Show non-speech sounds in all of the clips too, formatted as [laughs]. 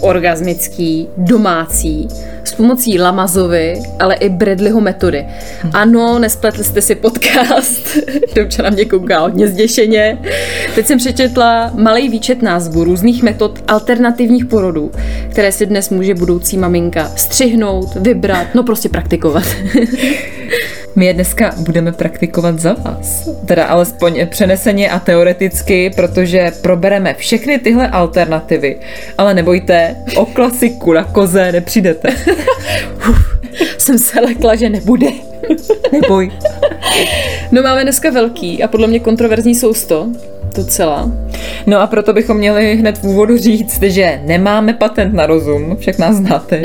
orgasmický, domácí, s pomocí Lamazovy, ale i Bradleyho metody. Ano, nespletli jste si podcast, [laughs] Dobča na mě kouká hodně zděšeně. Teď jsem přečetla malý výčet názvů různých metod alternativních porodů, které si dnes může budoucí maminka střihnout, vybrat, no prostě praktikovat. [laughs] My je dneska budeme praktikovat za vás. Teda alespoň přeneseně a teoreticky, protože probereme všechny tyhle alternativy. Ale nebojte, o klasiku na koze nepřijdete. [laughs] Jsem se lekla, že nebude. Neboj. No máme dneska velký a podle mě kontroverzní sousto. Docela. No a proto bychom měli hned v úvodu říct, že nemáme patent na rozum, však nás znáte.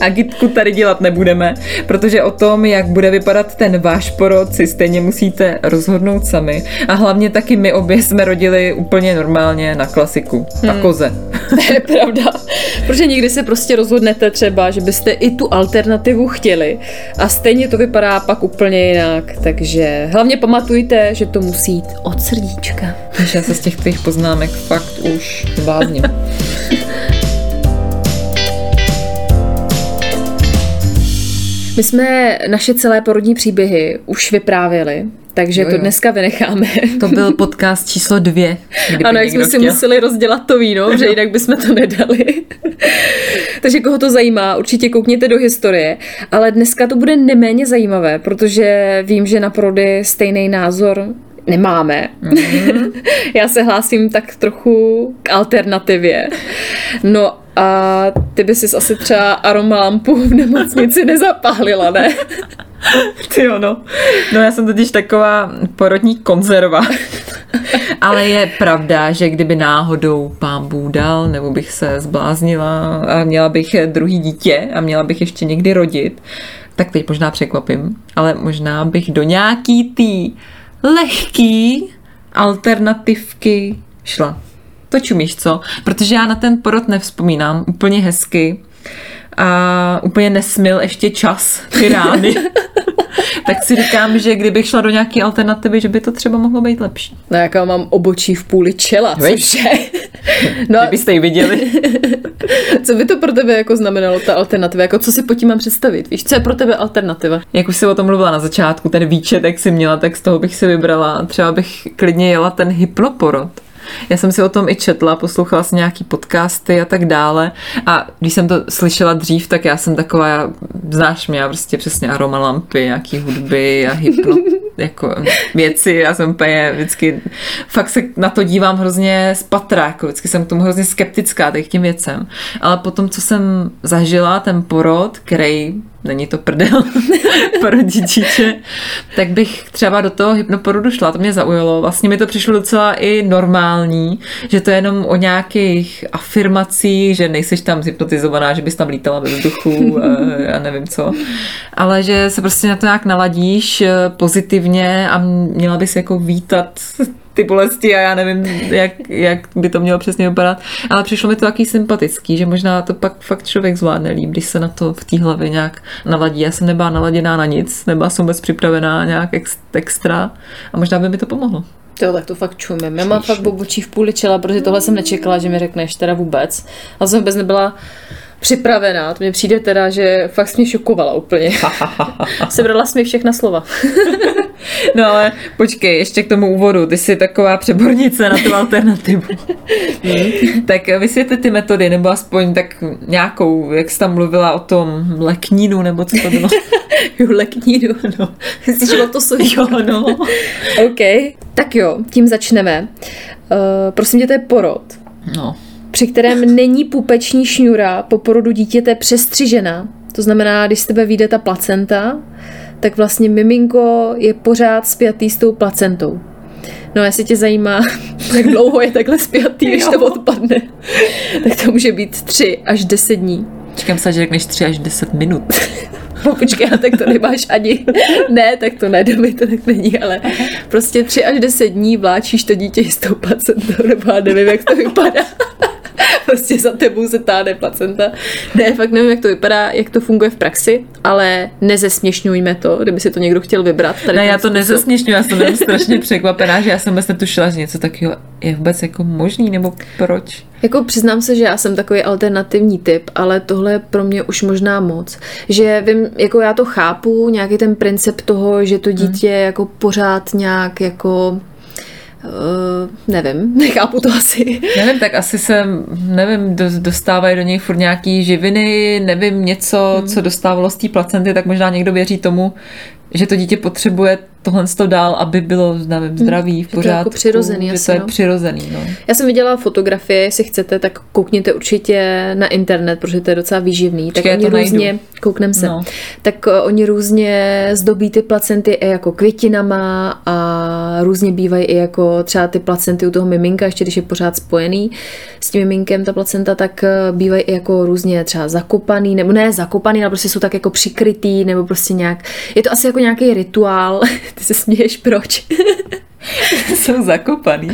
a [laughs] gitku tady dělat nebudeme, protože o tom, jak bude vypadat ten váš porod, si stejně musíte rozhodnout sami. A hlavně taky my obě jsme rodili úplně normálně na klasiku, na hmm. koze. [laughs] to je pravda. Protože někdy se prostě rozhodnete třeba, že byste i tu alternativu chtěli a stejně to vypadá pak úplně jinak. Takže hlavně pamatujte, že to musí jít od srdíčka. Takže já se z těch tvých poznámek fakt už bázním. My jsme naše celé porodní příběhy už vyprávěli, takže jo, jo. to dneska vynecháme. To byl podcast číslo dvě. Ano, jak jsme si chtěl. museli rozdělat to víno, že jinak bychom to nedali. takže koho to zajímá, určitě koukněte do historie. Ale dneska to bude neméně zajímavé, protože vím, že na porody stejný názor nemáme. Mm-hmm. [laughs] Já se hlásím tak trochu k alternativě. No a ty by si asi třeba aromalampu v nemocnici nezapálila, ne? [laughs] Ty ono. No já jsem totiž taková porodní konzerva. [laughs] Ale je pravda, že kdyby náhodou pán dal, nebo bych se zbláznila a měla bych druhý dítě a měla bych ještě někdy rodit, tak teď možná překvapím, ale možná bych do nějaký tý lehký alternativky šla. To čumíš, co? Protože já na ten porod nevzpomínám úplně hezky a úplně nesmil ještě čas ty rány. [laughs] [laughs] tak si říkám, že kdybych šla do nějaké alternativy, že by to třeba mohlo být lepší. No jaká mám obočí v půli čela, což je... [laughs] No, Kdybyste ji viděli. [laughs] co by to pro tebe jako znamenalo, ta alternativa? Jako co si po tím mám představit? Víš, co je pro tebe alternativa? Jak už jsi o tom mluvila na začátku, ten výčet, jak jsi měla, tak z toho bych si vybrala. Třeba bych klidně jela ten hypnoporod. Já jsem si o tom i četla, poslouchala jsem nějaký podcasty a tak dále. A když jsem to slyšela dřív, tak já jsem taková, znáš mě, já prostě přesně aroma lampy, nějaký hudby a hypno, [laughs] jako věci. Já jsem úplně vždycky, fakt se na to dívám hrozně z patra, jako vždycky jsem k tomu hrozně skeptická, tak těm věcem. Ale potom, co jsem zažila, ten porod, který není to prdel [laughs] pro dítě, tak bych třeba do toho hypnoporodu šla, to mě zaujalo. Vlastně mi to přišlo docela i normální, že to je jenom o nějakých afirmacích, že nejseš tam zhypnotizovaná, že bys tam lítala ve vzduchu, já nevím co, ale že se prostě na to nějak naladíš eh, pozitivně a měla bys jako vítat [laughs] ty bolesti a já nevím, jak, jak by to mělo přesně vypadat. Ale přišlo mi to taky sympatický, že možná to pak fakt člověk zvládne líp, když se na to v té hlavě nějak naladí. Já jsem nebyla naladěná na nic, nebyla jsem vůbec připravená nějak extra a možná by mi to pomohlo. Jo, tak to fakt čumím. Já mám fakt bobučí v půli čela, protože tohle jsem nečekala, že mi řekneš teda vůbec. A jsem vůbec nebyla připravená. To mě přijde teda, že fakt jsi mě šokovala úplně. [laughs] Sebrala jsi mi všechna slova. [laughs] [laughs] no ale počkej, ještě k tomu úvodu. Ty jsi taková přebornice na tu [laughs] alternativu. Hmm. tak vysvětli ty metody, nebo aspoň tak nějakou, jak jsi tam mluvila o tom leknínu, nebo co to bylo? [laughs] jo, leknínu, no. Jsi to Jo, no. OK, tak jo, tím začneme. Uh, prosím tě, to je porod. No při kterém není pupeční šňůra po porodu dítěte přestřižena. To znamená, když z tebe vyjde ta placenta, tak vlastně miminko je pořád spjatý s tou placentou. No, jestli tě zajímá, [laughs] jak dlouho je takhle spjatý, [laughs] když to odpadne, [laughs] tak to může být 3 až 10 dní. Čekám se, že řekneš 3 až 10 minut. No počkej, a tak to nemáš ani. Ne, tak to ne, doby to tak není, ale prostě 3 až 10 dní vláčíš to dítě jistou placentou, nebo já nevím, jak to vypadá. [laughs] prostě za tebou se táhne placenta. Ne, fakt nevím, jak to vypadá, jak to funguje v praxi, ale nezesměšňujme to, kdyby si to někdo chtěl vybrat. Tady Ne, já to nezesměšňuji, já jsem jenom [laughs] strašně překvapená, že já jsem vůbec netušila, že něco takového je vůbec jako možný, nebo proč. Jako přiznám se, že já jsem takový alternativní typ, ale tohle je pro mě už možná moc. Že vím, jako já to chápu, nějaký ten princip toho, že to dítě hmm. jako pořád nějak jako Uh, nevím, [laughs] nechápu to asi. Nevím, tak asi se, nevím, do- dostávají do něj furt nějaký živiny, nevím, něco, hmm. co dostávalo z té placenty, tak možná někdo věří tomu, že to dítě potřebuje tohle to dál, aby bylo, nevím, zdravý, v to je pořádku. jako přirozený že to je no. přirozený, no. Já jsem viděla fotografie, jestli chcete, tak koukněte určitě na internet, protože to je docela výživný. Počkej, tak to oni najdu. různě, kouknem se, No. tak uh, oni různě zdobí ty placenty i jako květinama a různě bývají i jako třeba ty placenty u toho miminka, ještě když je pořád spojený s tím miminkem ta placenta, tak uh, bývají i jako různě třeba zakopaný, nebo ne zakopaný, ale prostě jsou tak jako přikrytý, nebo prostě nějak, je to asi jako nějaký rituál, [laughs] ty se směješ, proč? [laughs] Jsou zakopaný.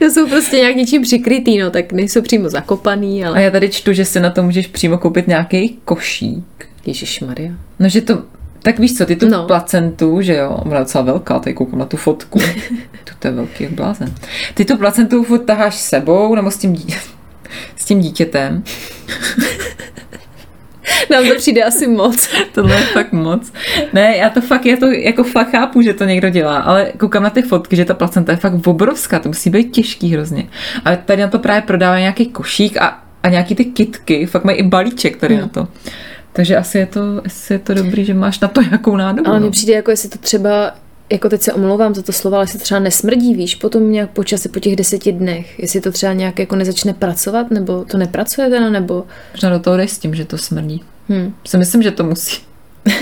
No [laughs] jsou prostě nějak něčím přikrytý, no, tak nejsou přímo zakopaný, A ale... já tady čtu, že si na to můžeš přímo koupit nějaký košík. Ježíš Maria. No, že to, tak víš co, ty tu no. Placentu, že jo, ona je docela velká, tady koukám na tu fotku. to, to je velký blázen. Ty tu placentu furt taháš s sebou, nebo s tím, dí- s tím dítětem. Nám to přijde asi moc. Tohle je fakt moc. Ne, já to fakt, já to jako fakt chápu, že to někdo dělá, ale koukám na ty fotky, že ta placenta je fakt obrovská, to musí být těžký hrozně. Ale tady na to právě prodávají nějaký košík a, a nějaký ty kitky, fakt mají i balíček tady hmm. na to. Takže asi je to, asi je to dobrý, že máš na to nějakou nádobu. Ale no. mně přijde, jako jestli to třeba, jako teď se omlouvám za to slovo, ale jestli to třeba nesmrdí, víš, potom nějak po čase, po těch deseti dnech, jestli to třeba nějak jako nezačne pracovat, nebo to nepracuje teda, nebo... Možná do toho jdeš s tím, že to smrdí. Hm. Si myslím, že to musí. [laughs]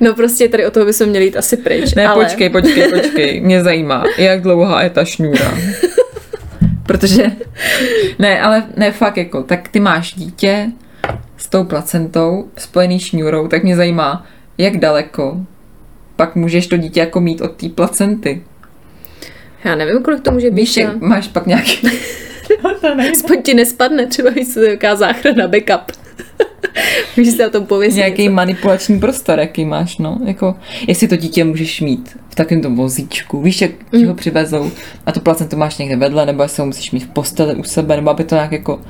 No prostě tady o toho bychom měli jít asi pryč. Ne, ale... počkej, počkej, počkej. Mě zajímá, jak dlouhá je ta šňůra. Protože, ne, ale ne, fakt jako, tak ty máš dítě s tou placentou spojený šňůrou, tak mě zajímá, jak daleko pak můžeš to dítě jako mít od té placenty. Já nevím, kolik to může být. Víš, jak já- máš pak nějaký... [laughs] Aspoň ti nespadne, třeba víš, co to je jaká záchrana, backup. [laughs] Víš, se o tom pověsit. nějaký něco. manipulační prostor, jaký máš, no. Jako, jestli to dítě můžeš mít v takovém tom vozíčku, víš, jak ti ho přivezou a tu placentu máš někde vedle, nebo jestli ho musíš mít v posteli u sebe, nebo aby to nějak jako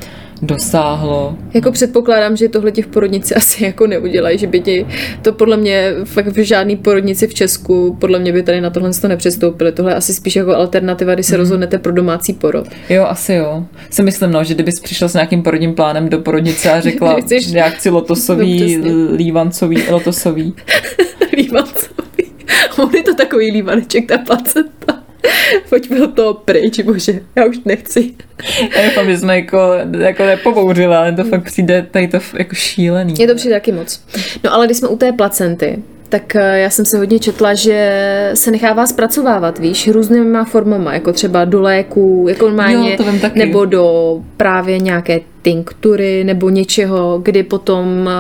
dosáhlo. Jako předpokládám, že tohle ti v porodnici [laughs] asi jako neudělají, že by ti to podle mě fakt v žádný porodnici v Česku, podle mě by tady na tohle to nepřestoupili. Tohle je asi spíš jako alternativa, když se Mhm. rozhodnete pro domácí porod. Jo, asi jo. Si myslím, no, že kdybys přišel s nějakým porodním plánem do porodnice a řekla, [laughs] Že chceš- já chci lotosový, No, lívancový, lotosový. [laughs] Lívancový. On je to takový lívaneček, ta placenta. [laughs] Pojďme od toho pryč, bože, já už nechci. Já doufám, že jsme jako, jako nepobouřili, ale to fakt přijde tady to jako šílený. Je to přijde taky moc. No ale když jsme u té placenty, tak eh, já jsem se hodně četla, že se nechává zpracovávat, víš, různýma formama, jako třeba do léků, jako normálně, Jo, to nebo do právě nějaké tinktury, nebo něčeho, kdy potom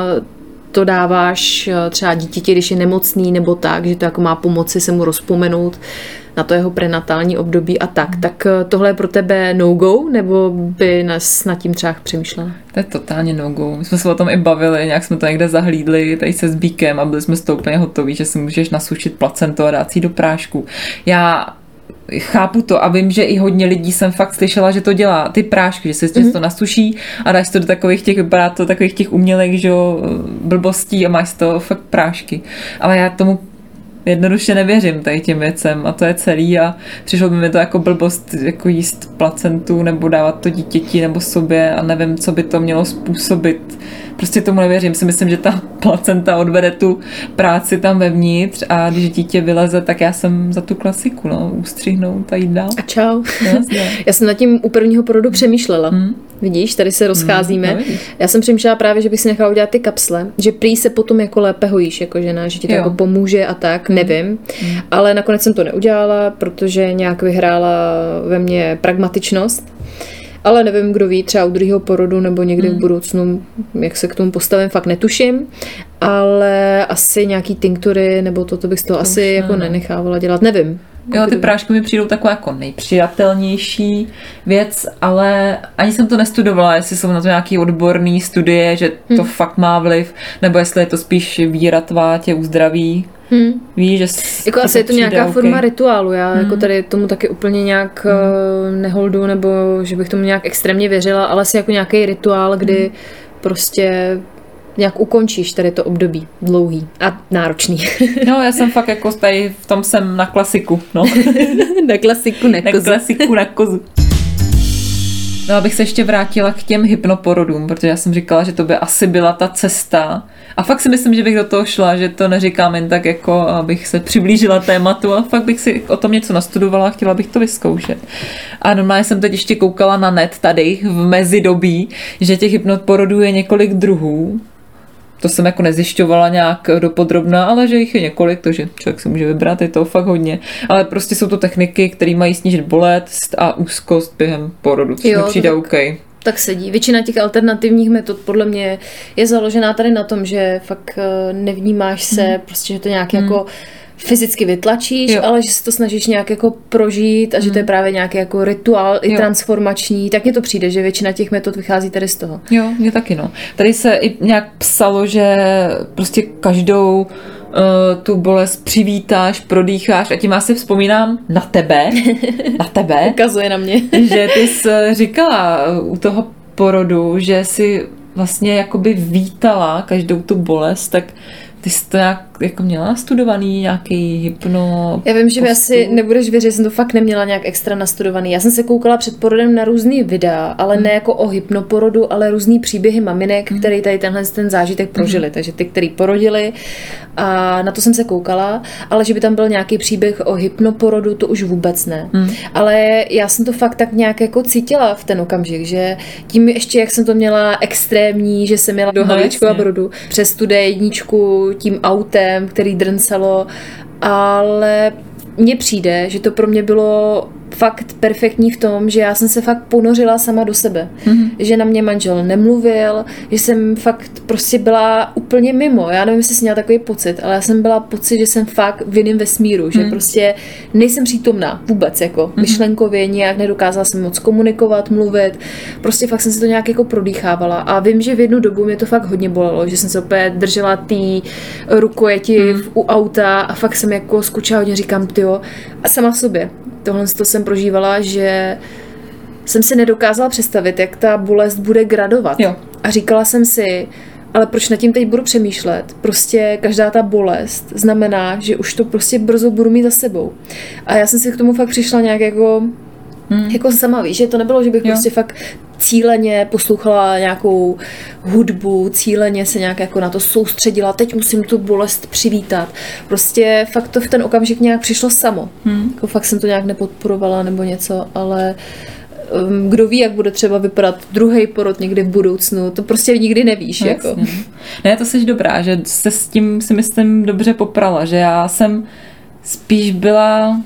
to dáváš eh, třeba dítěti, když je nemocný, nebo tak, že to jako má pomoci se mu rozpomenout na to jeho prenatální období a tak. Tak eh, tohle je pro tebe no-go, nebo by nás nad tím třeba přemýšlela? To je totálně no go. My jsme se o tom i bavili, nějak jsme to někde zahlídli tady se Zbíkem a byli jsme z toho úplně hotoví, že si můžeš nasušit placento a dát si do prášku. Já chápu to a vím, že i hodně lidí jsem fakt slyšela, že to dělá ty prášky, že se mm-hmm. to nasuší a dáš to do takových těch, vypadá to takových těch umělých, že jo, blbostí a máš toho fakt prášky. Ale já tomu jednoduše nevěřím tady těm věcem a to je celý a přišlo by mi to jako blbost jako jíst placentu nebo dávat to dítěti nebo sobě a nevím, co by to mělo způsobit. Prostě tomu nevěřím. Si myslím, že ta placenta odvede tu práci tam vevnitř a když dítě vyleze, tak já jsem za tu klasiku, no, ustřihnout a jít dál. A čau. Jasně. Já jsem nad tím u prvního porodu přemýšlela. Hmm. Vidíš, tady se rozcházíme. no vidíš. Já jsem přemýšlela právě, že bych si nechala udělat ty kapsle, že prý se potom jako lépe hojíš jako žena, že ti to Jo. jako pomůže a tak, nevím. Ale nakonec jsem to neudělala, protože nějak vyhrála ve mně pragmatičnost. Ale nevím, kdo ví, třeba u druhého porodu nebo někdy v budoucnu, jak se k tomu postavím, fakt netuším. Ale asi nějaký tinktury nebo toto bych z toho asi už jako ne, no. nenechávala dělat, nevím. Jo, ty prášky mi přijdou taková jako nejpřijatelnější věc, ale ani jsem to nestudovala, jestli jsou na to nějaký odborný studie, že to Hm. fakt má vliv, nebo jestli je to spíš víra tvá tě uzdraví. Hm. Víš, že Jako asi je to nějaká OK. forma rituálu. Já jako tady tomu taky úplně nějak hmm. neholdu, nebo že bych tomu nějak extrémně věřila, ale asi jako nějaký rituál, kdy prostě nějak ukončíš tady to období dlouhý a náročný. No, já jsem [laughs] fakt jako tady, v tom jsem na klasiku, no. na klasiku na klasiku, na kozu. No, abych se ještě vrátila k těm hypnoporodům, protože já jsem říkala, že to by asi byla ta cesta. A fakt si myslím, že bych do toho šla, že to neříkám jen tak jako, abych se přiblížila tématu, ale fakt bych si o tom něco nastudovala a chtěla bych to vyzkoušet. A normálně jsem teď ještě koukala na net tady v mezidobí, že těch hypnoporodů je několik druhů. To jsem jako nezjišťovala nějak dopodrobná, ale že jich je několik, takže člověk si může vybrat, je to fakt hodně. Ale prostě jsou to techniky, které mají snížit bolest a úzkost během porodu, což Jo, mi přijde tak- OK. Tak sedí. Většina těch alternativních metod podle mě je založená tady na tom, že fakt eh, nevnímáš se, prostě, že to nějak jako fyzicky vytlačíš, Jo. ale že se to snažíš nějak jako prožít a že to je právě nějaký jako rituál i Jo. transformační, tak mně to přijde, že většina těch metod vychází tady z toho. Jo, mě taky no. Tady se i nějak psalo, že prostě každou uh, tu bolest přivítáš, prodýcháš a tím asi vzpomínám na tebe, [laughs] na tebe, Ukazuje na mě. že ty jsi říkala uh, u toho porodu, že si vlastně jakoby vítala každou tu bolest, tak ty jsi to nějak jako měla nastudovaný, nějaký hypno... Já vím, že mi asi nebudeš věřit, jsem to fakt neměla nějak extra nastudovaný. Já jsem se koukala před porodem na různý videa, ale ne jako o hypnoporodu, ale různý příběhy maminek, mm. který tady tenhle ten zážitek prožili. Takže ty, který porodili a na to jsem se koukala, ale že by tam byl nějaký příběh o hypnoporodu, to už vůbec ne. Mm. Ale já jsem to fakt tak nějak jako cítila v ten okamžik, že tím ještě, jak jsem to měla extrémní, že jsem měla do No, a. Brodu přes tu D1 tím autem, který drncelo, ale mně přijde, že to pro mě bylo fakt perfektní v tom, že já jsem se fakt ponořila sama do sebe. Mm-hmm. Že na mě manžel nemluvil, že jsem fakt prostě byla úplně mimo. Já nevím, jestli jsi měla takový pocit, ale já jsem byla pocit, že jsem fakt v jiném vesmíru, že prostě nejsem přítomná vůbec, jako myšlenkově nějak nedokázala jsem moc komunikovat, mluvit. Prostě fakt jsem si to nějak jako prodýchávala. A vím, že v jednu dobu mě to fakt hodně bolelo, že jsem se opět držela tý rukojeti v- u auta a fakt jsem jako skučala hodně, říkám, tyjo, a sama sobě. Tohle to jsem prožívala, že jsem si nedokázala představit, jak ta bolest bude gradovat. Jo. A říkala jsem si, ale proč nad tím teď budu přemýšlet? Prostě každá ta bolest znamená, že už to prostě brzo budu mít za sebou. A já jsem si k tomu fakt přišla nějak jako, hmm. jako sama, víš, že to nebylo, že bych Jo. prostě fakt cíleně poslouchala nějakou hudbu, cíleně se nějak jako na to soustředila, teď musím tu bolest přivítat. Prostě fakt to v ten okamžik nějak přišlo samo. Hmm. Jako fakt jsem to nějak nepodporovala nebo něco, ale um, kdo ví, jak bude třeba vypadat druhý porod někdy v budoucnu, to prostě nikdy nevíš. No, jako. jasně. Ne, to jsi dobrá, že se s tím si myslím dobře poprala, že já jsem spíš byla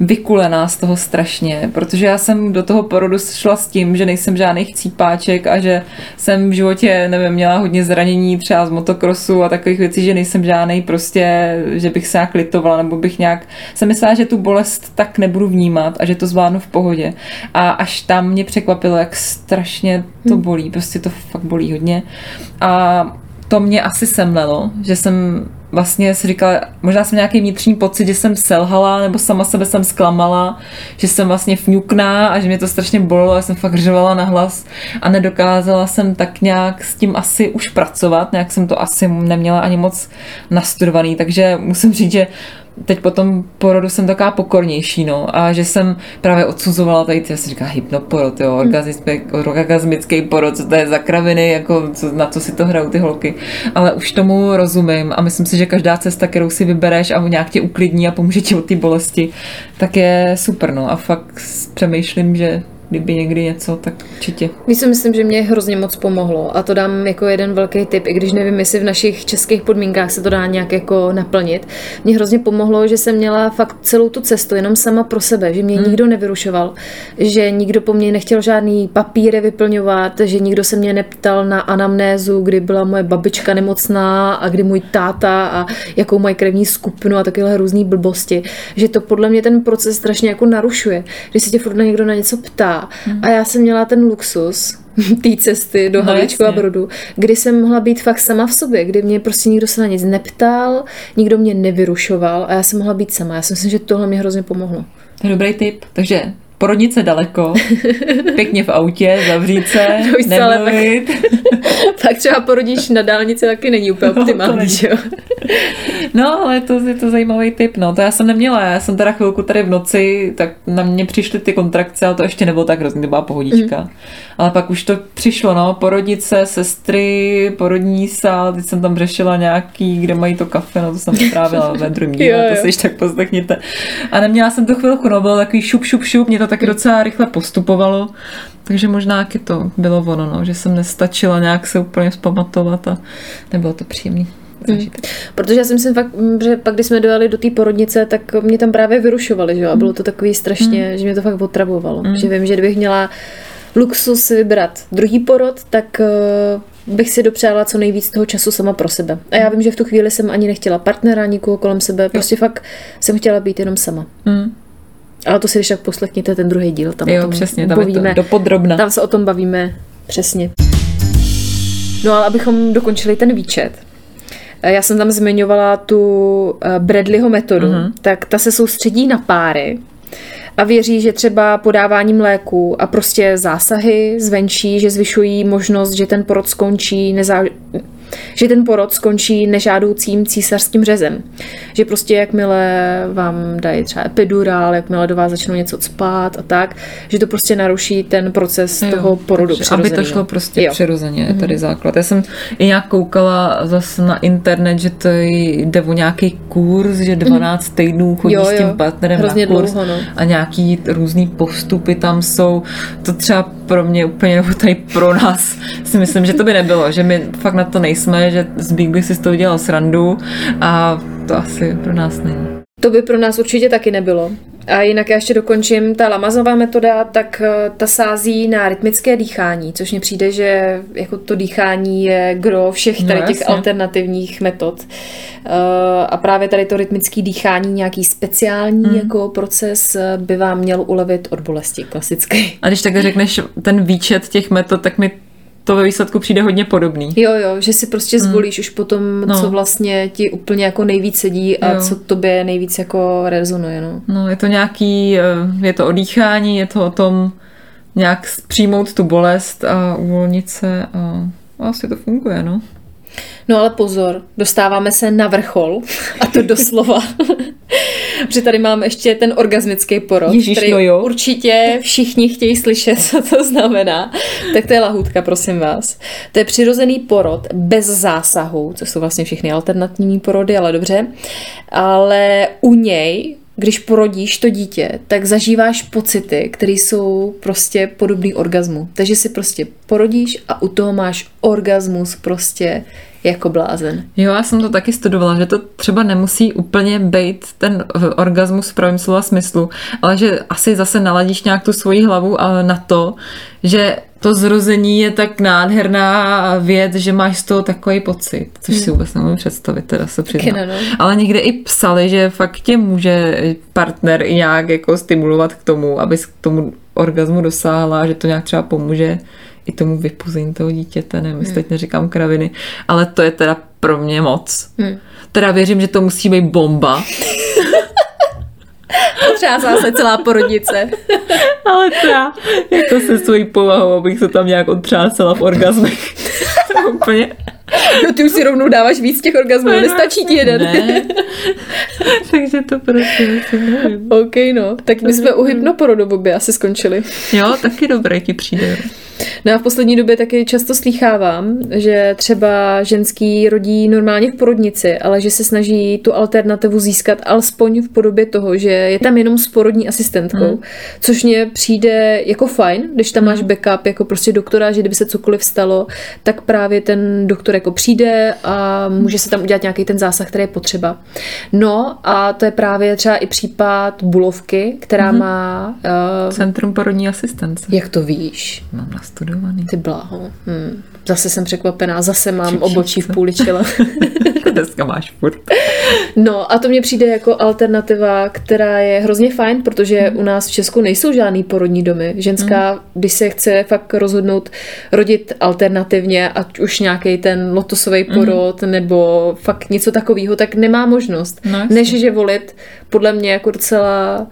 vykulená z toho strašně, protože já jsem do toho porodu šla s tím, že nejsem žádný chcípáček a že jsem v životě, nevím, měla hodně zranění třeba z motokrosu a takových věcí, že nejsem žádný prostě, že bych se nějak litovala nebo bych nějak, jsem myslela, že tu bolest tak nebudu vnímat a že to zvládnu v pohodě. A až tam mě překvapilo, jak strašně to bolí, prostě to fakt bolí hodně. A to mě asi semlelo, že jsem vlastně si říkala, možná jsem nějaký vnitřní pocit, že jsem selhala, nebo sama sebe jsem zklamala, že jsem vlastně fňukná a že mě to strašně bolelo, já jsem fakt řvala na hlas. A nedokázala jsem tak nějak s tím asi už pracovat, nějak jsem to asi neměla ani moc nastudovaný, takže musím říct, že teď po tom porodu jsem taková pokornější, no, a že jsem právě odsuzovala tady, já si říká hypnoporod, jo, orgasmický porod, co to je za kraviny, jako co, na co si to hrajou ty holky, ale už tomu rozumím a myslím si, že každá cesta, kterou si vybereš a nějak tě uklidní a pomůže ti od té bolesti, tak je super, no, a fakt přemýšlím, že kdyby někdy něco, tak určitě. Víš, si myslím, že mě hrozně moc pomohlo a to dám jako jeden velký tip, i když nevím, jestli v našich českých podmínkách se to dá nějak jako naplnit. Mě hrozně pomohlo, že jsem měla fakt celou tu cestu jenom sama pro sebe, že mě hmm. nikdo nevyrušoval, že nikdo po mně nechtěl žádný papíry vyplňovat, že nikdo se mě neptal na anamnézu, kdy byla moje babička nemocná a kdy můj táta a jakou mají krevní skupinu a takovéhle různé blbosti, že to podle mě ten proces strašně jako narušuje, když se tě furt na někdo na něco ptá. A já jsem měla ten luxus, [laughs] té cesty do no, Havlíčku a Brodu, kdy jsem mohla být fakt sama v sobě, kdy mě prostě nikdo se na nic neptal, nikdo mě nevyrušoval a já jsem mohla být sama. Já si myslím, že tohle mě hrozně pomohlo. To je dobrý tip. Takže porodit se daleko, [laughs] pěkně v autě, zavřít se, nemluvit. pak, pak [laughs] třeba porodíš na dálnici taky není úplně no, optimální, no, jo? [laughs] no, ale to je to zajímavý tip, no. To já jsem neměla, já jsem teda chvilku tady v noci, tak na mě přišly ty kontrakce, ale to ještě nebylo tak hrozný, to byla pohodička. Mm. Ale pak už to přišlo, no, porodit se, sestry, porodní sál, teď jsem tam řešila nějaký, kde mají to kafe, no to jsem strávila ve druhém díle, to si ještě tak poslechněte. A neměla jsem to chvilku, no, bylo takový šup, šup, šup, mě to taky docela rychle postupovalo, takže možná taky to bylo ono, no, že jsem nestačila nějak se úplně zpamatovat a nebylo to příjemné. Hmm. Protože já si myslím fakt, že pak, když jsme dojeli do té porodnice, tak mě tam právě vyrušovali, že jo? A bylo to takový strašně, hmm. že mě to fakt otravovalo. Hmm. Že vím, že kdybych měla luxus vybrat druhý porod, tak uh, bych si dopřála co nejvíc toho času sama pro sebe. A já vím, že v tu chvíli jsem ani nechtěla partnera, nikoho kolem sebe, prostě jo. fakt jsem chtěla být jenom sama. Hmm. Ale to si když tak poslechněte ten druhý díl. Tam jo, o tom přesně, tam povíme, je to dopodrobna. Tam se o tom bavíme přesně. No ale abychom dokončili ten výčet, eh, já jsem tam zmiňovala tu eh, Bradleyho metodu, uh-huh. tak ta se soustředí na páry a věří, že třeba podáváním léku a prostě zásahy zvenčí, že zvyšují možnost, že ten porod skončí nezá že ten porod skončí nežádoucím císařským řezem. Že prostě jakmile vám dají třeba epidurál, jakmile do vás začnou něco spát a tak, že to prostě naruší ten proces jo, toho porodu takže, Aby to šlo prostě jo. přirozeně, je tady mhm. základ. Já jsem i nějak koukala zase na internet, že to jde o nějaký kurz, že 12 mm. týdnů chodí jo, s tím partnerem Hrozně na kurz dlouho, no. a nějaký různý postupy tam jsou. To třeba pro mě úplně, [laughs] nebo tady pro nás si myslím, že to by nebylo, že my fakt na to nejsme, že Zbík by si z toho dělal srandu a to asi pro nás není. To by pro nás určitě taky nebylo. A jinak já ještě dokončím, ta lamazová metoda, tak eh, ta sází na rytmické dýchání, což mi přijde, že jako to dýchání je gro všech no, tady no, těch jasně. alternativních metod. Eh, a právě tady to rytmické dýchání, nějaký speciální hmm. jako proces eh, by vám měl ulevit od bolesti klasicky. A když tak řekneš ten výčet těch metod, tak mi to ve výsledku přijde hodně podobný. Jo, jo, že si prostě hmm. zvolíš mm. už potom, no. co vlastně ti úplně jako nejvíc sedí a jo. co tobě nejvíc jako rezonuje. No. no, je to nějaký, eh, je to o dýchání, je to o tom nějak přijmout tu bolest a uvolnit se a asi to funguje, no. No ale pozor, dostáváme se na vrchol, a to doslova. [laughs] Protože tady mám ještě ten orgasmický porod, Ježiš, který no jo. určitě všichni chtějí slyšet, [laughs] co to znamená. Tak to je lahůdka, prosím vás. To je přirozený porod bez zásahu, co jsou vlastně všechny alternativní porody, ale dobře. Ale u něj když porodíš to dítě, tak zažíváš pocity, které jsou prostě podobný orgazmu. Takže si prostě porodíš a u toho máš orgasmus prostě jako blázen. Jo, já jsem to taky studovala, že to třeba nemusí úplně být ten orgasmus v pravém slova smyslu, ale že asi zase naladíš nějak tu svoji hlavu ale na to, že to zrození je tak nádherná věc, že máš z toho takový pocit, což si hmm. vůbec nemůžu představit, teda se přiznám. No. Ale někde i psali, že fakt tě může partner i nějak jako stimulovat k tomu, abys k tomu orgazmu dosáhla, že to nějak třeba pomůže i tomu vypuzení toho dítěte, nevím, hmm. teď neříkám kraviny, ale to je teda pro mě moc. Hmm. Teda věřím, že to musí být bomba. [laughs] Otřásá se celá porodnice. [laughs] ale teda, jako se svojí povahou, abych se tam nějak otřásala v orgazmech. [laughs] to úplně... No ty už si rovnou dáváš víc těch orgazmů, nestačí ti jeden. Ne. Takže to prostě nevím. OK, no. Tak my jsme u hypnoporodu asi skončili. Jo, taky dobré ti přijde. No a v poslední době taky často slýchávám, že třeba ženský rodí normálně v porodnici, ale že se snaží tu alternativu získat alespoň v podobě toho, že je tam jenom s porodní asistentkou, hmm. což mně přijde jako fajn, když tam hmm. máš backup jako prostě doktora, že kdyby se cokoliv stalo, tak právě ten doktor jako přijde a může se tam udělat nějaký ten zásah, který je potřeba. No a to je právě třeba i případ Bulovky, která hmm. má... Uh, Centrum porodní asistence. Jak to víš? Mám nastudovaný. Ty bláho. Hmm. Zase jsem překvapená, zase mám Čipčíce. obočí v půli čela. [laughs] Dneska máš furt. No a to mně přijde jako alternativa, která je hrozně fajn, protože hmm. u nás v Česku nejsou žádný porodní domy. Ženská, hmm. když se chce fakt rozhodnout rodit alternativně, ať už nějaký ten lotosový hmm. porod hmm. nebo fakt něco takového, tak nemá možnost. No, než že volit podle mě jako docela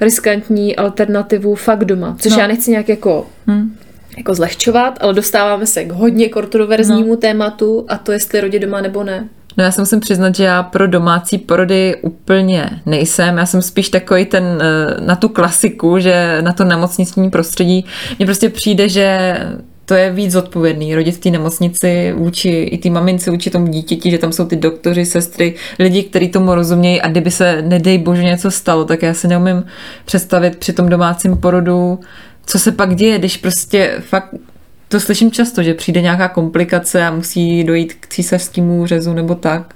riskantní alternativu fakt doma. Což no. já nechci nějak jako hmm jako zlehčovat, ale dostáváme se k hodně kontroverznímu no. tématu a to jestli rodit doma nebo ne. No já se musím přiznat, že já pro domácí porody úplně nejsem. Já jsem spíš takový ten eh, na tu klasiku, že na to nemocniční prostředí. Mně prostě přijde, že to je víc zodpovědný. Rodit v té nemocnici vůči i té mamince, vůči tomu dítěti, že tam jsou ty doktoři, sestry, lidi, kteří tomu rozumějí a kdyby se, nedej bože, něco stalo, tak já si neumím představit při tom domácím porodu, co se pak děje, když prostě fakt to slyším často, že přijde nějaká komplikace a musí dojít k císařskému řezu nebo tak.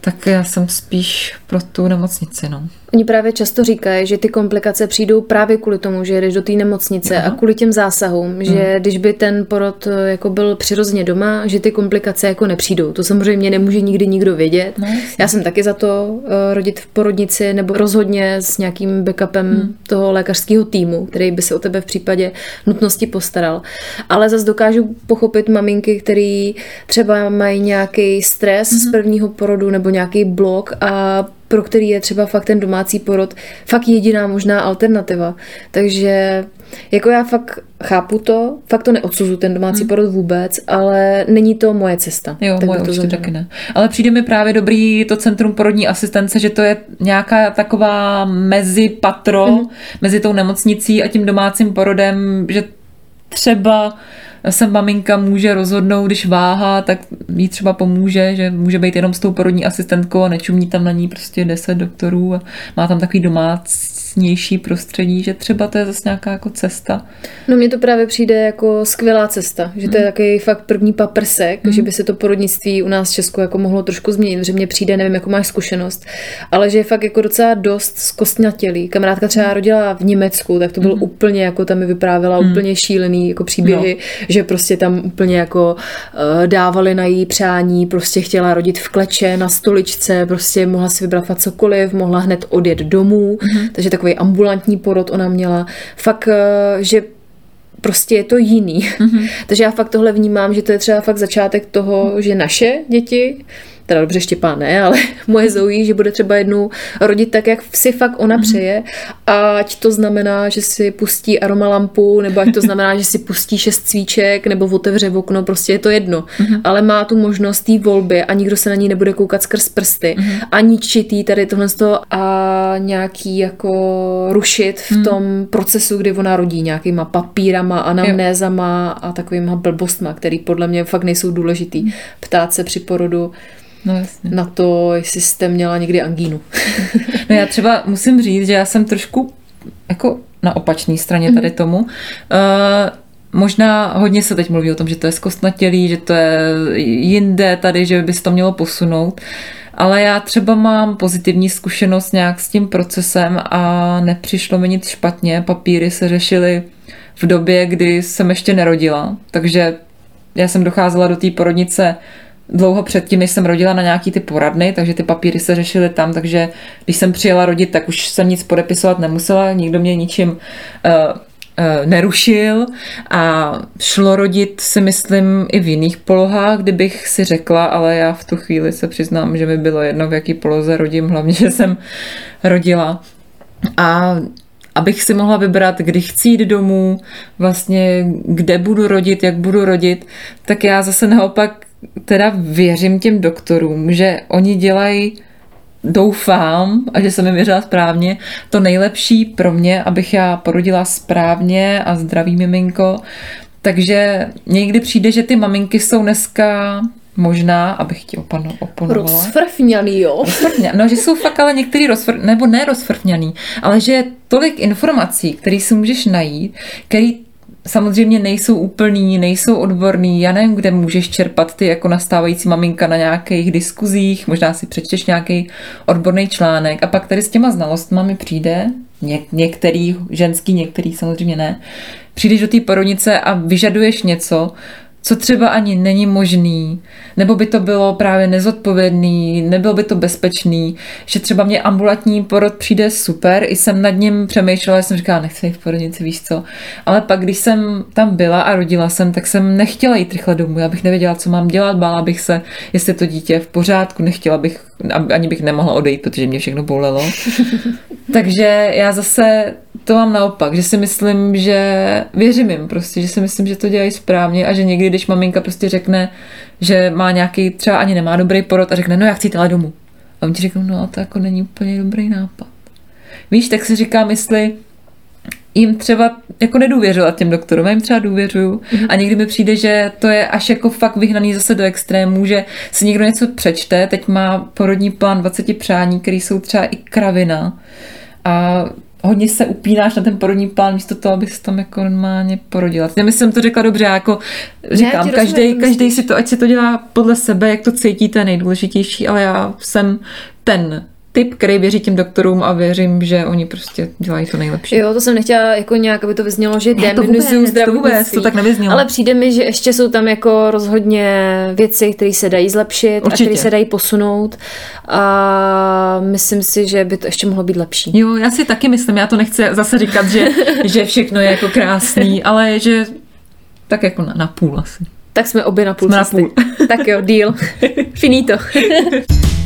Tak já jsem spíš pro tu nemocnici, no. Oni právě často říkají, že ty komplikace přijdou právě kvůli tomu, že jdeš do té nemocnice Aha. a kvůli těm zásahům, hmm. že když by ten porod eh, jako byl přirozeně doma, že ty komplikace jako nepřijdou. To samozřejmě nemůže nikdy nikdo vědět. No, Já jsem taky za to uh, rodit v porodnici nebo rozhodně s nějakým backupem hmm. toho lékařského týmu, který by se o tebe v případě nutnosti postaral. Ale zase dokážu pochopit maminky, který třeba mají nějaký stres hmm. z prvního porodu nebo nějaký blok a pro který je třeba fakt ten domácí porod fakt jediná možná alternativa. Takže jako já fakt chápu to, fakt to neodsuzu ten domácí hmm. porod vůbec, ale není to moje cesta. Jo, tak moje určitě taky ne. Ale přijde mi právě dobrý to Centrum porodní asistence, že to je nějaká taková mezi patro, hmm. mezi tou nemocnicí a tím domácím porodem, že třeba se maminka může rozhodnout, když váha, tak jí třeba pomůže, že může být jenom s tou porodní asistentkou a nečumí tam na ní prostě 10 doktorů a má tam takový domácí bezpečnější prostředí, že třeba to je zase nějaká jako cesta. No mně to právě přijde jako skvělá cesta, že to je mm. takový fakt první paprsek, mm. že by se to porodnictví u nás v Česku jako mohlo trošku změnit, že mně přijde, nevím, jako máš zkušenost, ale že je fakt jako docela dost zkostňatělý. Kamarádka třeba rodila v Německu, tak to bylo mm. úplně jako tam mi vyprávěla mm. úplně šílený jako příběhy, no. Že prostě tam úplně jako uh, dávali na její přání, prostě chtěla rodit v kleče, na stoličce, prostě mohla si vybrat cokoliv, mohla hned odjet domů, mm. takže takový ambulantní porod ona měla. Fakt, eh, že prostě je to jiný. Mm-hmm. [laughs] Takže já fakt tohle vnímám, že to je třeba fakt začátek toho, že naše děti teda dobře Štěpán ne, ale [laughs] moje Zoe, že bude třeba jednou rodit tak, jak si fakt ona mhm. přeje, ať to znamená, že si pustí aromalampu, nebo ať to znamená, že si pustí šest cvíček, nebo otevře v okno, prostě je to jedno. Mm-hmm. Ale má tu možnost té volby a nikdo se na ní nebude koukat skrz prsty. Mm-hmm. A ničitý tady tohle a nějaký jako rušit v mm-hmm. tom procesu, kdy ona rodí nějakýma papírama, anamnézama a takovýma blbostma, který podle mě fakt nejsou důležitý. Mhm. Ptát se při porodu, No, jasně. na to, jestli jste měla někdy angínu. [laughs] no já třeba musím říct, že já jsem trošku jako na opačné straně tady mhm. tomu. Uh, Možná hodně se teď mluví o tom, že to je zkostnatělý, že to je jinde tady, že by se to mělo posunout. Ale já třeba mám pozitivní zkušenost nějak s tím procesem a nepřišlo mi nic špatně. Papíry se řešily v době, kdy jsem ještě nerodila. Takže já jsem docházela do té porodnice dlouho předtím, než jsem rodila na nějaký ty poradny, takže ty papíry se řešily tam, takže když jsem přijela rodit, tak už jsem nic podepisovat nemusela, nikdo mě ničím uh, uh, nerušil a šlo rodit si myslím i v jiných polohách, kdybych si řekla, ale já v tu chvíli se přiznám, že mi bylo jedno, v jaký poloze rodím, hlavně, [laughs] že jsem rodila. A abych si mohla vybrat, kdy chci jít domů, vlastně kde budu rodit, jak budu rodit, tak já zase naopak teda věřím těm doktorům, že oni dělají doufám a že jsem mi věřila správně, to nejlepší pro mě, abych já porodila správně a zdravý miminko, Takže někdy přijde, že ty maminky jsou dneska možná, abych ti opanu, oponovala. Rozfrfňaný, jo. Rozfrfňa, no, že jsou fakt ale některý rozfr, nebo ne rozfrfňaný, ale že je tolik informací, které si můžeš najít, který samozřejmě nejsou úplný, nejsou odborný, já nevím, kde můžeš čerpat ty jako nastávající maminka na nějakých diskuzích, možná si přečteš nějaký odborný článek. A pak tady s těma znalostmi mi přijde, něk- některý ženský, některý samozřejmě ne, přijdeš do té porodnice a vyžaduješ něco, co třeba ani není možný, nebo by to bylo právě nezodpovědný, nebylo by to bezpečný, že třeba mě ambulantní porod přijde super, i jsem nad ním přemýšlela, jsem říkala, nechci jít v porodnici, víš co. Ale pak, když jsem tam byla a rodila jsem, tak jsem nechtěla jít rychle domů, já bych nevěděla, co mám dělat, bála bych se, jestli to dítě je v pořádku, nechtěla bych, ani bych nemohla odejít, protože mě všechno bolelo. [laughs] Takže já zase to mám naopak, že si myslím, že věřím jim prostě, že si myslím, že to dělají správně a že někdy, když maminka prostě řekne, že má nějaký, třeba ani nemá dobrý porod a řekne, no já chci ale domů. A on ti řeknou, no to jako není úplně dobrý nápad. Víš, tak si říkám, jestli jim třeba jako nedůvěřovat těm doktorům, já jim třeba důvěřuju mm-hmm. a někdy mi přijde, že to je až jako fakt vyhnaný zase do extrému, že si někdo něco přečte, teď má porodní plán 20 přání, který jsou třeba i kravina a hodně se upínáš na ten porodní plán, místo toho, abys tam jako normálně porodila. Já myslím, to řekla dobře, jako říkám, každý, každý si to, ať si to dělá podle sebe, jak to cítí, to je nejdůležitější, ale já jsem ten typ, který věří těm doktorům a věřím, že oni prostě dělají to nejlepší. Jo, to jsem nechtěla jako nějak, aby to vyznělo, že demonizuju to vůbec, to tak nevyznělo. Ale přijde mi, že ještě jsou tam jako rozhodně věci, které se dají zlepšit Určitě. a které se dají posunout a myslím si, že by to ještě mohlo být lepší. Jo, já si taky myslím, já to nechci zase říkat, že, [laughs] že všechno je jako krásný, ale že tak jako na, na půl asi. Tak jsme obě na půl jsme cesty. Na půl. tak jo, deal. [laughs] Finito. [laughs]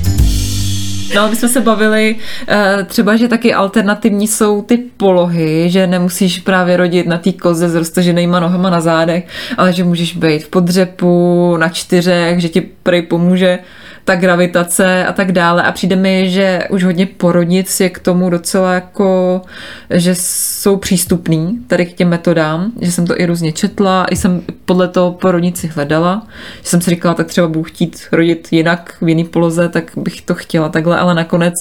No, my jsme se bavili uh, třeba, že taky alternativní jsou ty polohy, že nemusíš právě rodit na té koze s roztaženýma nohama na zádech, ale že můžeš být v podřepu, na čtyřech, že ti prej pomůže ta gravitace a tak dále. A přijde mi, že už hodně porodnic je k tomu docela jako, že jsou přístupný tady k těm metodám, že jsem to i různě četla, i jsem podle toho porodnici hledala, že jsem si říkala, tak třeba budu chtít rodit jinak v jiný poloze, tak bych to chtěla takhle, ale nakonec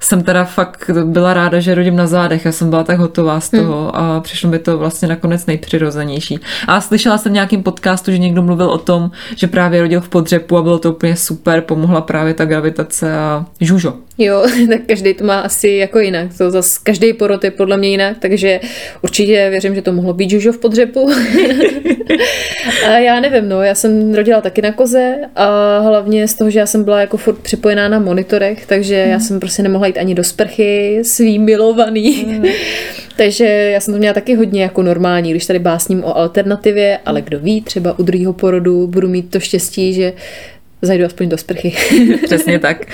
jsem teda fakt byla ráda, že rodím na zádech, já jsem byla tak hotová z toho hmm. a přišlo mi to vlastně nakonec nejpřirozenější. A slyšela jsem v nějakým podcastu, že někdo mluvil o tom, že právě rodil v podřepu a bylo to úplně super, pomohla právě ta gravitace a žužo. Jo, [laughs] tak každý to má asi jako jinak. To zase každý porod je podle mě jinak, takže určitě věřím, že to mohlo být žužo v podřepu. [laughs] a já nevím, no, já jsem rodila taky na koze a hlavně z toho, že já jsem byla jako furt připojená na monitorech, takže hmm. já jsem prostě nemohla jít ani do sprchy svý milovaný. Hmm. [laughs] takže já jsem to měla taky hodně jako normální, když tady básním o alternativě, ale kdo ví, třeba u druhého porodu budu mít to štěstí, že zajdu aspoň do sprchy. [laughs] Přesně tak.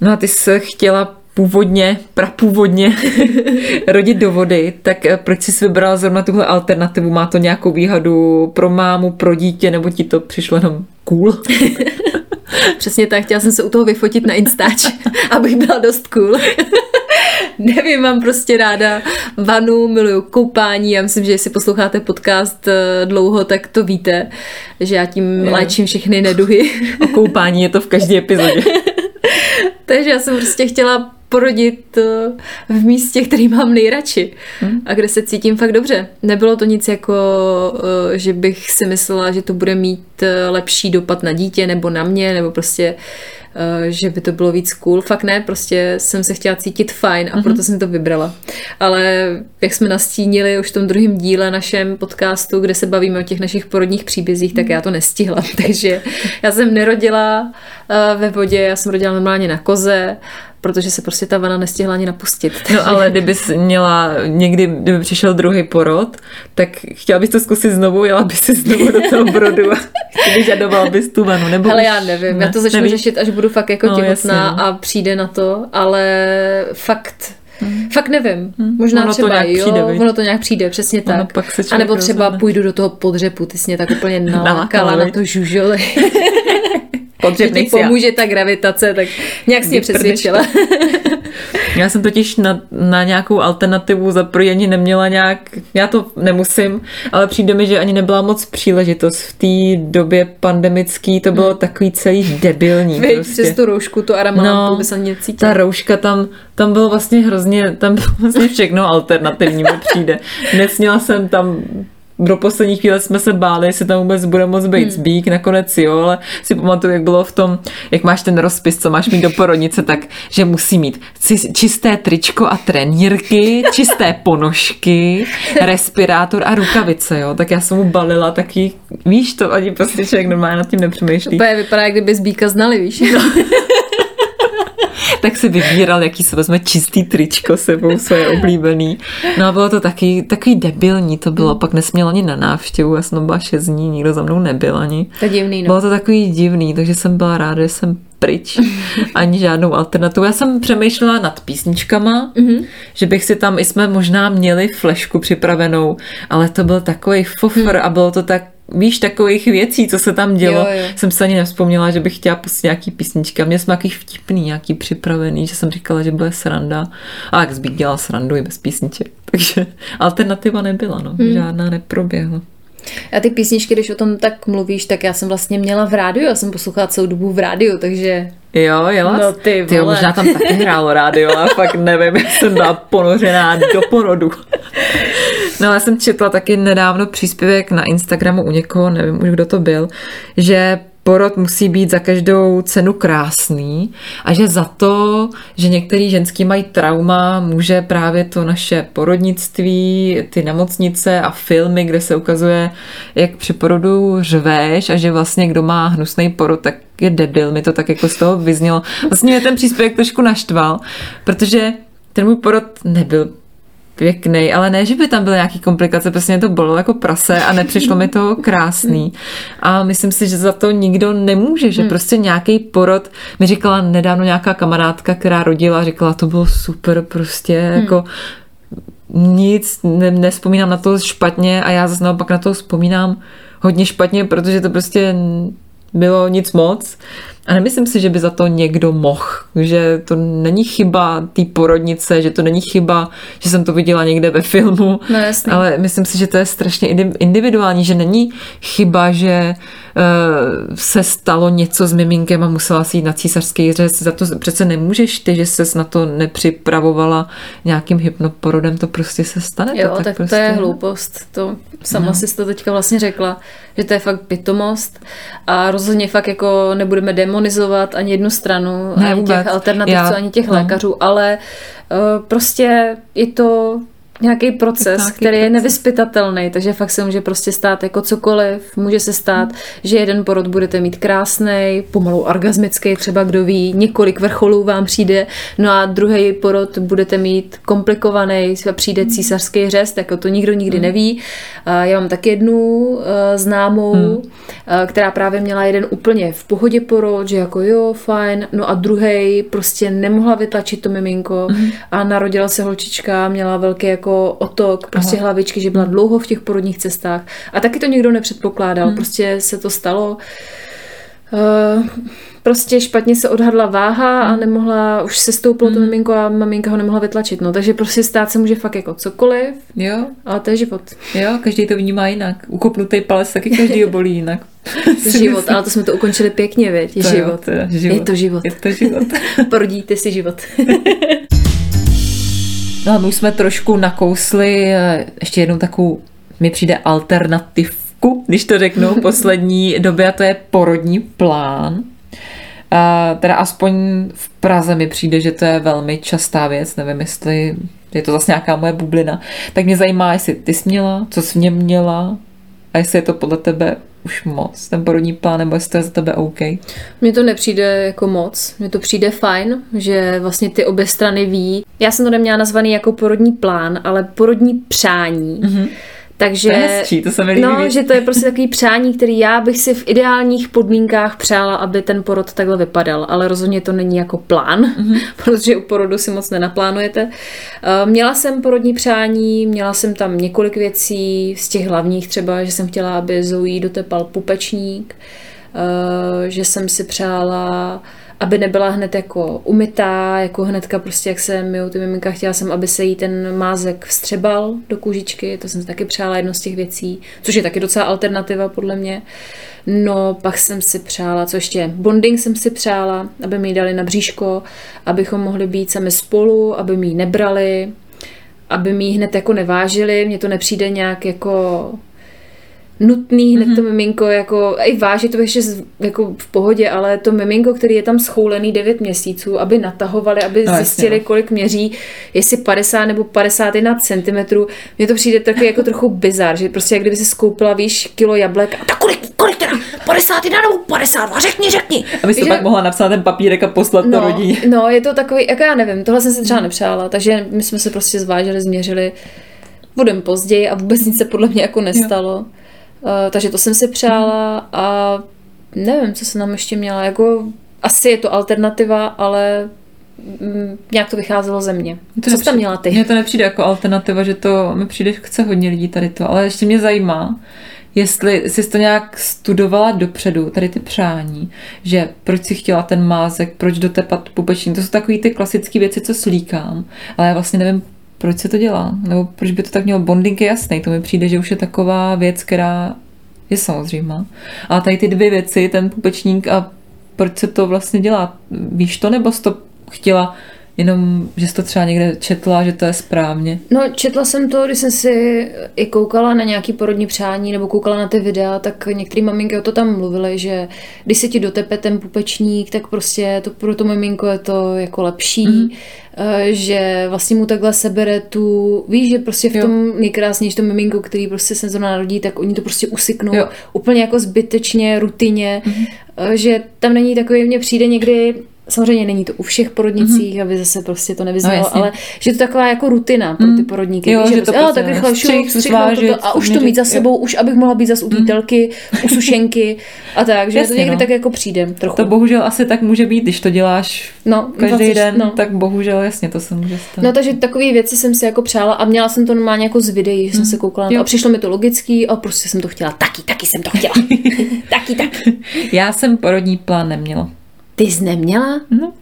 No a ty jsi chtěla původně, prapůvodně [laughs] rodit do vody, tak eh, proč jsi vybrala zrovna tuhle alternativu? Má to nějakou výhodu pro mámu, pro dítě, nebo ti to přišlo jenom cool? [laughs] Přesně tak, chtěla jsem se u toho vyfotit na Instač, abych byla dost cool. [laughs] Nevím, mám prostě ráda vanu, miluju koupání. Já myslím, že jestli posloucháte podcast eh, dlouho, tak to víte, že já tím je. léčím všechny neduhy. O koupání je to v každé epizodě. [laughs] Takže já jsem prostě chtěla porodit eh, v místě, který mám nejradši hmm. a kde se cítím fakt dobře. Nebylo to nic jako, eh, že bych si myslela, že to bude mít lepší dopad na dítě nebo na mě, nebo prostě Eh, že by to bylo víc cool. Fakt ne, prostě jsem se chtěla cítit fajn a mm-hmm. proto jsem to vybrala. Ale jak jsme nastínili už v tom druhém díle našem podcastu, kde se bavíme o těch našich porodních příbězích, tak mhm. já to nestihla. [laughs] Takže já jsem nerodila eh, ve vodě, já jsem rodila normálně na koze protože se prostě ta vana nestihla ani napustit. No ale kdyby měla někdy, kdyby přišel druhý porod, tak chtěla bys to zkusit znovu, jela bys si znovu do toho brodu a [laughs] vyžadoval bys tu vanu. Nebo ale já nevím, ne, já to začnu nevíš? řešit, až budu fakt jako no, těhotná jasně, no. a přijde na to, ale fakt Hmm. Fakt nevím. Hmm. Možná ono třeba to jo, přijde, ono to nějak přijde, přesně ono tak. Pak se a nebo třeba rozhodne. půjdu do toho podřepu, ty jsi mě tak úplně [laughs] nalákala na to [laughs] žužole. Podřeb pomůže ta gravitace, tak nějak si mě přesvědčila. [laughs] Já jsem totiž na, na nějakou alternativu za ani neměla nějak, já to nemusím, ale přijde mi, že ani nebyla moc příležitost. V té době pandemický to bylo takový celý debilní. Vy prostě. přes tu roušku, tu aramantu, by se ani necítila. ta rouška tam, tam bylo vlastně hrozně, tam bylo vlastně všechno alternativní mi přijde. Nesměla jsem tam do poslední chvíle jsme se báli, jestli tam vůbec bude moc být hmm. zbík, nakonec jo, ale si pamatuju, jak bylo v tom, jak máš ten rozpis, co máš mít do porodnice, tak, že musí mít čisté tričko a trenírky, čisté ponožky, respirátor a rukavice, jo, tak já jsem mu balila taky, víš to, ani prostě člověk normálně nad tím nepřemýšlí. Úplně vypadá, jak kdyby zbíka znali, víš? No. [laughs] tak si vybíral, jaký se vezme čistý tričko sebou svoje oblíbený. No a bylo to taky, takový debilní to bylo, pak nesměl ani na návštěvu, já jsem byla šest dní, nikdo za mnou nebyl ani. To divný, no. Bylo to takový divný, takže jsem byla ráda, že jsem pryč, [laughs] ani žádnou alternativu. Já jsem přemýšlela nad písničkama, mm-hmm. že bych si tam, i jsme možná měli flešku připravenou, ale to byl takový fofr mm. a bylo to tak víš, takových věcí, co se tam dělo, Jo, jo. jsem se ani nevzpomněla, že bych chtěla pustit nějaký písničky. A měli jsme nějaký vtipný, nějaký připravený, že jsem říkala, že bude sranda. A jak zbík dělal srandu i bez písniček. [laughs] Takže alternativa nebyla, no. Hmm. Žádná neproběhla. A ty písničky, když o tom tak mluvíš, tak já jsem vlastně měla v rádiu, já jsem poslouchala celou dobu v rádiu, takže Jo, jela? No ty Tyjo, vole. možná tam taky hrálo rádio, ale fakt nevím, jak jsem byla ponořená do porodu. No já jsem četla taky nedávno příspěvek na Instagramu u někoho, nevím už kdo to byl, že porod musí být za každou cenu krásný a že za to, že některý ženský mají trauma, může právě to naše porodnictví, ty nemocnice a filmy, kde se ukazuje, jak při porodu řveš a že vlastně kdo má hnusný porod, tak je debil, mi to tak jako z toho vyznělo. Vlastně mě ten příspěvek trošku naštval, protože ten můj porod nebyl pěkný, ale ne, že by tam byly nějaký komplikace, prostě mě to bylo jako prase a nepřišlo mi to krásný. A myslím si, že za to nikdo nemůže, že prostě nějaký porod, mi říkala nedávno nějaká kamarádka, která rodila, říkala, to bylo super, prostě jako nic, ne, nespomínám na to špatně a já zase naopak na to vzpomínám hodně špatně, protože to prostě bylo nic moc. A nemyslím si, že by za to někdo mohl, že to není chyba té porodnice, že to není chyba, že jsem to viděla někde ve filmu, No jasně. ale myslím si, že to je strašně indi- individuální, že není chyba, že uh, se stalo něco s miminkem a musela si jít na císařský řez. Za to přece nemůžeš ty, že ses na to nepřipravovala nějakým hypnoporodem, to prostě se stane. Jo, to tak, tak to prostě je je. hloupost. To sama No. no. si to teďka vlastně řekla, že to je fakt pitomost a rozhodně fakt jako nebudeme demonizovat ani jednu stranu, Ne, ani vůbec. těch alternativců, Já- ani těch no. lékařů, ale uh, prostě je to nějaký proces, nějaký který je proces. nevyspytatelný, takže fakt se může prostě stát jako cokoliv. Může se stát, že jeden porod budete mít krásný, pomalu orgasmický, třeba kdo ví, několik vrcholů vám přijde, no a druhý porod budete mít komplikovaný, přijde císařský řez, tak to nikdo nikdy neví. A Já mám taky jednu eh, známou, eh, která právě měla jeden úplně v pohodě porod, že jako jo, fajn, no a druhý prostě nemohla vytlačit to miminko a narodila se holčička, měla velký jako otok, prostě Aha. hlavičky, že byla dlouho v těch porodních cestách a taky to nikdo nepředpokládal, prostě se to stalo. Eh, prostě špatně se odhadla váha a nemohla, už se stouplo to miminko a maminka ho nemohla vytlačit, no, takže prostě stát se může fakt jako cokoliv, Jo, ale to je život. jo, každý to vnímá jinak. Ukopnutý palec taky každý [laughs] bolí jinak. [laughs] život, ale to jsme to ukončili pěkně, věď, je To jo, život. to je život. Je to život. Je to život. [laughs] Porodíte si život. No a my už jsme trošku nakousli eh, ještě jednou takovou, mi přijde alternativku, když to řeknu, v [laughs] poslední době, a to je porodní plán. A teda aspoň v Praze mi přijde, že to je velmi častá věc, nevím, jestli je to zase nějaká moje bublina. Tak mě zajímá, jestli ty jsi měla, co jsi něm měla a jestli je to podle tebe už moc, ten porodní plán, nebo jestli to je za tebe OK. Mně to nepřijde jako moc, mně to přijde fajn, že vlastně ty obě strany ví. Já jsem to neměla nazvaný jako porodní plán, ale porodní přání. Mm-hmm. Takže, To je hezčí, to se mi líbí no, že to je prostě takový přání, který já bych si v ideálních podmínkách přála, aby ten porod takhle vypadal, ale rozhodně to není jako plán, mm-hmm. [laughs] protože u porodu si moc nenaplánujete. Eh, Měla jsem porodní přání, měla jsem tam několik věcí, z těch hlavních třeba, že jsem chtěla, aby Zoe dotepal pupečník, eh, že jsem si přála, aby nebyla hned jako umytá, jako hnedka prostě jak se myjou ty miminka, chtěla jsem, aby se jí ten mázek vstřebal do kůžičky, to jsem si taky přála jedno z těch věcí, což je taky docela alternativa podle mě. No, pak jsem si přála, co ještě, bonding jsem si přála, aby mi ji dali na bříško, abychom mohli být sami spolu, aby mi ji nebrali, aby mi ji hned jako nevážili, mně to nepřijde nějak jako nutný hned mm-hmm. to miminko, jako i vážit to ještě jako v pohodě, ale to miminko, který je tam schoulený 9 měsíců, aby natahovali, aby no, zjistili, jasně, no. kolik měří, jestli 50 nebo 51 cm, mně to přijde taky jako trochu bizar, že prostě jak kdyby si skoupila, víš, kilo jablek a tak kolik, kolik teda, 51 nebo 52, řekni, řekni. Aby si pak mohla napsat ten papírek a poslat no, to rodině. No, je to takový, jako já nevím, tohle jsem si třeba nepřála, takže my jsme se prostě zvážili, změřili, budem později a vůbec nic se podle mě jako nestalo. Jo. Uh, takže to jsem si přála a nevím, co se nám ještě měla. Jako, asi je to alternativa, ale mm, nějak to vycházelo ze mě. To co jsi tam měla ty? Mně to nepřijde jako alternativa, že to mi přijde, chce hodně lidí tady to, ale ještě mě zajímá, jestli jsi to nějak studovala dopředu, tady ty přání, že proč si chtěla ten mázek, proč dotepat pupeční, to jsou takové ty klasické věci, co slíkám, ale já vlastně nevím, proč se to dělá? Nebo proč by to tak mělo? Bonding je jasný, to mi přijde, že už je taková věc, která je samozřejmá. A tady ty dvě věci, ten pupečník a proč se to vlastně dělá? Víš to, nebo jsi to chtěla jenom, že jsi to třeba někde četla, že to je správně? No, četla jsem to, když jsem si i koukala na nějaký porodní přání nebo koukala na ty videa, tak některé maminky o to tam mluvily, že když se ti dotepe ten pupečník, tak prostě to pro to miminko je to jako lepší. Mm-hmm že vlastně mu takhle sebere tu, víš, že prostě v jo. tom nejkrásnější to miminko, který prostě se zrovna narodí, tak oni to prostě usiknou jo. úplně jako zbytečně, rutině, mm-hmm. že tam není takový, mně přijde někdy Samozřejmě není to u všech porodnicích, mm-hmm. aby zase prostě to nevyznalo, no, ale že to taková jako rutina pro ty mhm. porodníky. Jo, že, že to prostě, prostě, tak rychle šup, to, a už to mít za sebou, jo. už abych mohla být zase u té mhm. telky, u sušenky a tak, že Jasně, to někdy no. tak jako přijde trochu. To bohužel asi tak může být, když to děláš no, každý 20, den, no. tak bohužel jasně to se může stát. No takže takové věci jsem si jako přála a měla jsem to normálně jako z videí, že jsem se mhm. koukala na to a přišlo mi to logický a prostě jsem to chtěla taky, taky jsem to chtěla. [laughs] taky, taky. Já jsem porodní plán neměla. Ty jsi neměla? No.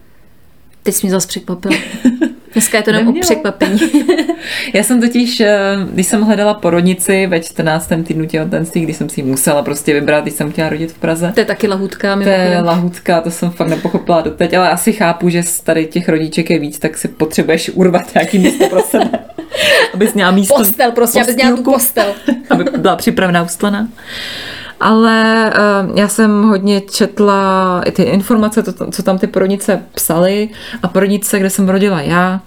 Ty jsi mě zase překvapil. [laughs] Dneska je to jenom o překvapení. [laughs] Já jsem totiž, eh, když jsem hledala porodnici ve 14. týdnu těhotenství, když jsem si ji musela prostě vybrat, když jsem chtěla rodit v Praze. To je taky lahutka. To je lahutka, to jsem fakt nepochopila doteď, ale asi chápu, že z tady těch rodiček je víc, tak si potřebuješ urvat nějaký místo pro sebe. [laughs] abys měla místo. Postel prostě, abys měla tu postel. aby byla připravená ustlaná ale uh, já jsem hodně četla i ty informace, to, co tam ty porodnice psaly a porodnice, kde jsem rodila já,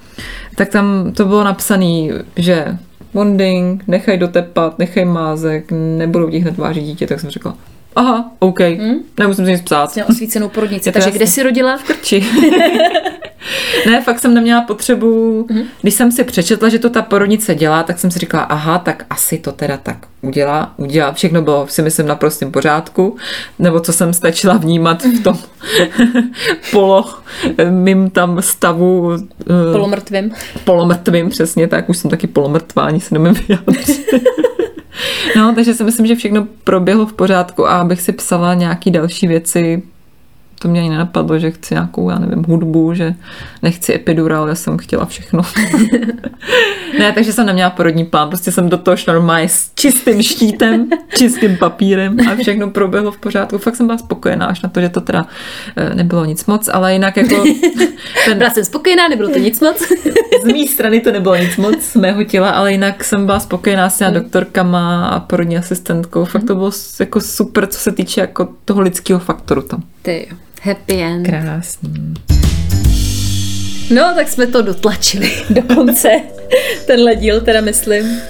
tak tam to bylo napsané, že bonding, nechaj dotepat, nechaj mázek, nebudou ti hned vážit dítě, tak jsem řekla, aha, OK, hmm? nemusím si nic psát. Měla osvícenou porodnici, takže jasný. kde jsi rodila? V Krči. [laughs] [laughs] ne, fakt jsem neměla potřebu, mm-hmm. když jsem si přečetla, že to ta porodnice dělá, tak jsem si říkala, aha, tak asi to teda tak udělá, udělá. Všechno bylo si myslím na prostém pořádku, nebo co jsem stačila vnímat v tom [laughs] polo, mým tam stavu. Eh, polomrtvým. Polomrtvým, přesně tak, už jsem taky polomrtvá, ani se nemím vyjádřit. [laughs] No, takže si myslím, že všechno proběhlo v pořádku a abych si psala nějaký další věci, to mě ani nenapadlo, že chci nějakou, já nevím, hudbu, že nechci epidural, já jsem chtěla všechno. [laughs] ne, takže jsem neměla porodní plán, prostě jsem do toho šla normálně s čistým štítem, čistým papírem a všechno proběhlo v pořádku. Fakt jsem byla spokojená, až na to, že to teda eh, nebylo nic moc, ale jinak jako... [laughs] Ten... Byla jsem spokojená, nebylo to nic moc. [laughs] z mé strany to nebylo nic moc, z mého těla, ale jinak jsem byla spokojená s těma doktorkama a porodní asistentkou. Fakt to bylo jako super, co se týče jako toho lidského faktoru tam. Ty jo. Happy end. Krásný. No, tak jsme to dotlačili [laughs] do konce. Tenhle díl teda myslím.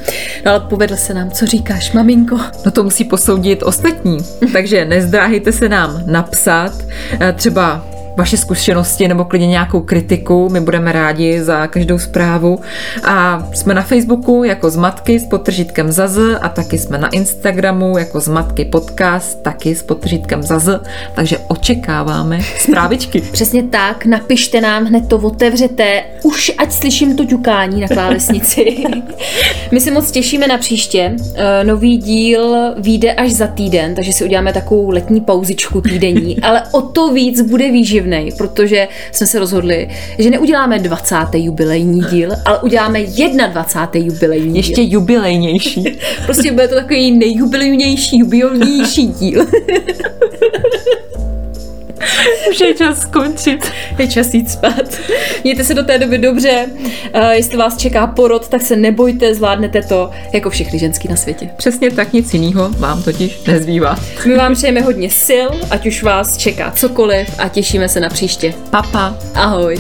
No ale povedl se nám, co říkáš, maminko? No to musí posoudit ostatní. [laughs] Takže nezdráhejte se nám napsat. Eh, třeba vaše zkušenosti nebo klidně nějakou kritiku. My budeme rádi za každou zprávu. A jsme na Facebooku jako Zmatky s potržítkem ZAZ a taky jsme na Instagramu jako Zmatky podcast, taky s potržítkem ZAZ. Takže očekáváme [laughs] zprávičky. Přesně tak, napište nám, hned to otevřete, už ať slyším to ťukání na klávesnici. [laughs] My se moc těšíme na příště. Eh, nový díl vyjde až za týden, takže si uděláme takovou letní pauzičku týdenní, [laughs] ale o to víc bude výživný mimořádný, protože jsme se rozhodli, že neuděláme 20. jubilejní díl, ale uděláme 21. jubilejní Ještě díl. jubilejnější. [laughs] Prostě bude to takový nejjubilejnější, jubilejnější díl. [laughs] Už je čas skončit. Je čas jít spát. Mějte se do té doby dobře. Uh, jestli vás čeká porod, tak se nebojte, zvládnete to jako všechny ženský na světě. Přesně tak, nic jiného vám totiž nezbývá. My vám přejeme hodně sil, ať už vás čeká cokoliv a těšíme se na příště. Papa. Ahoj.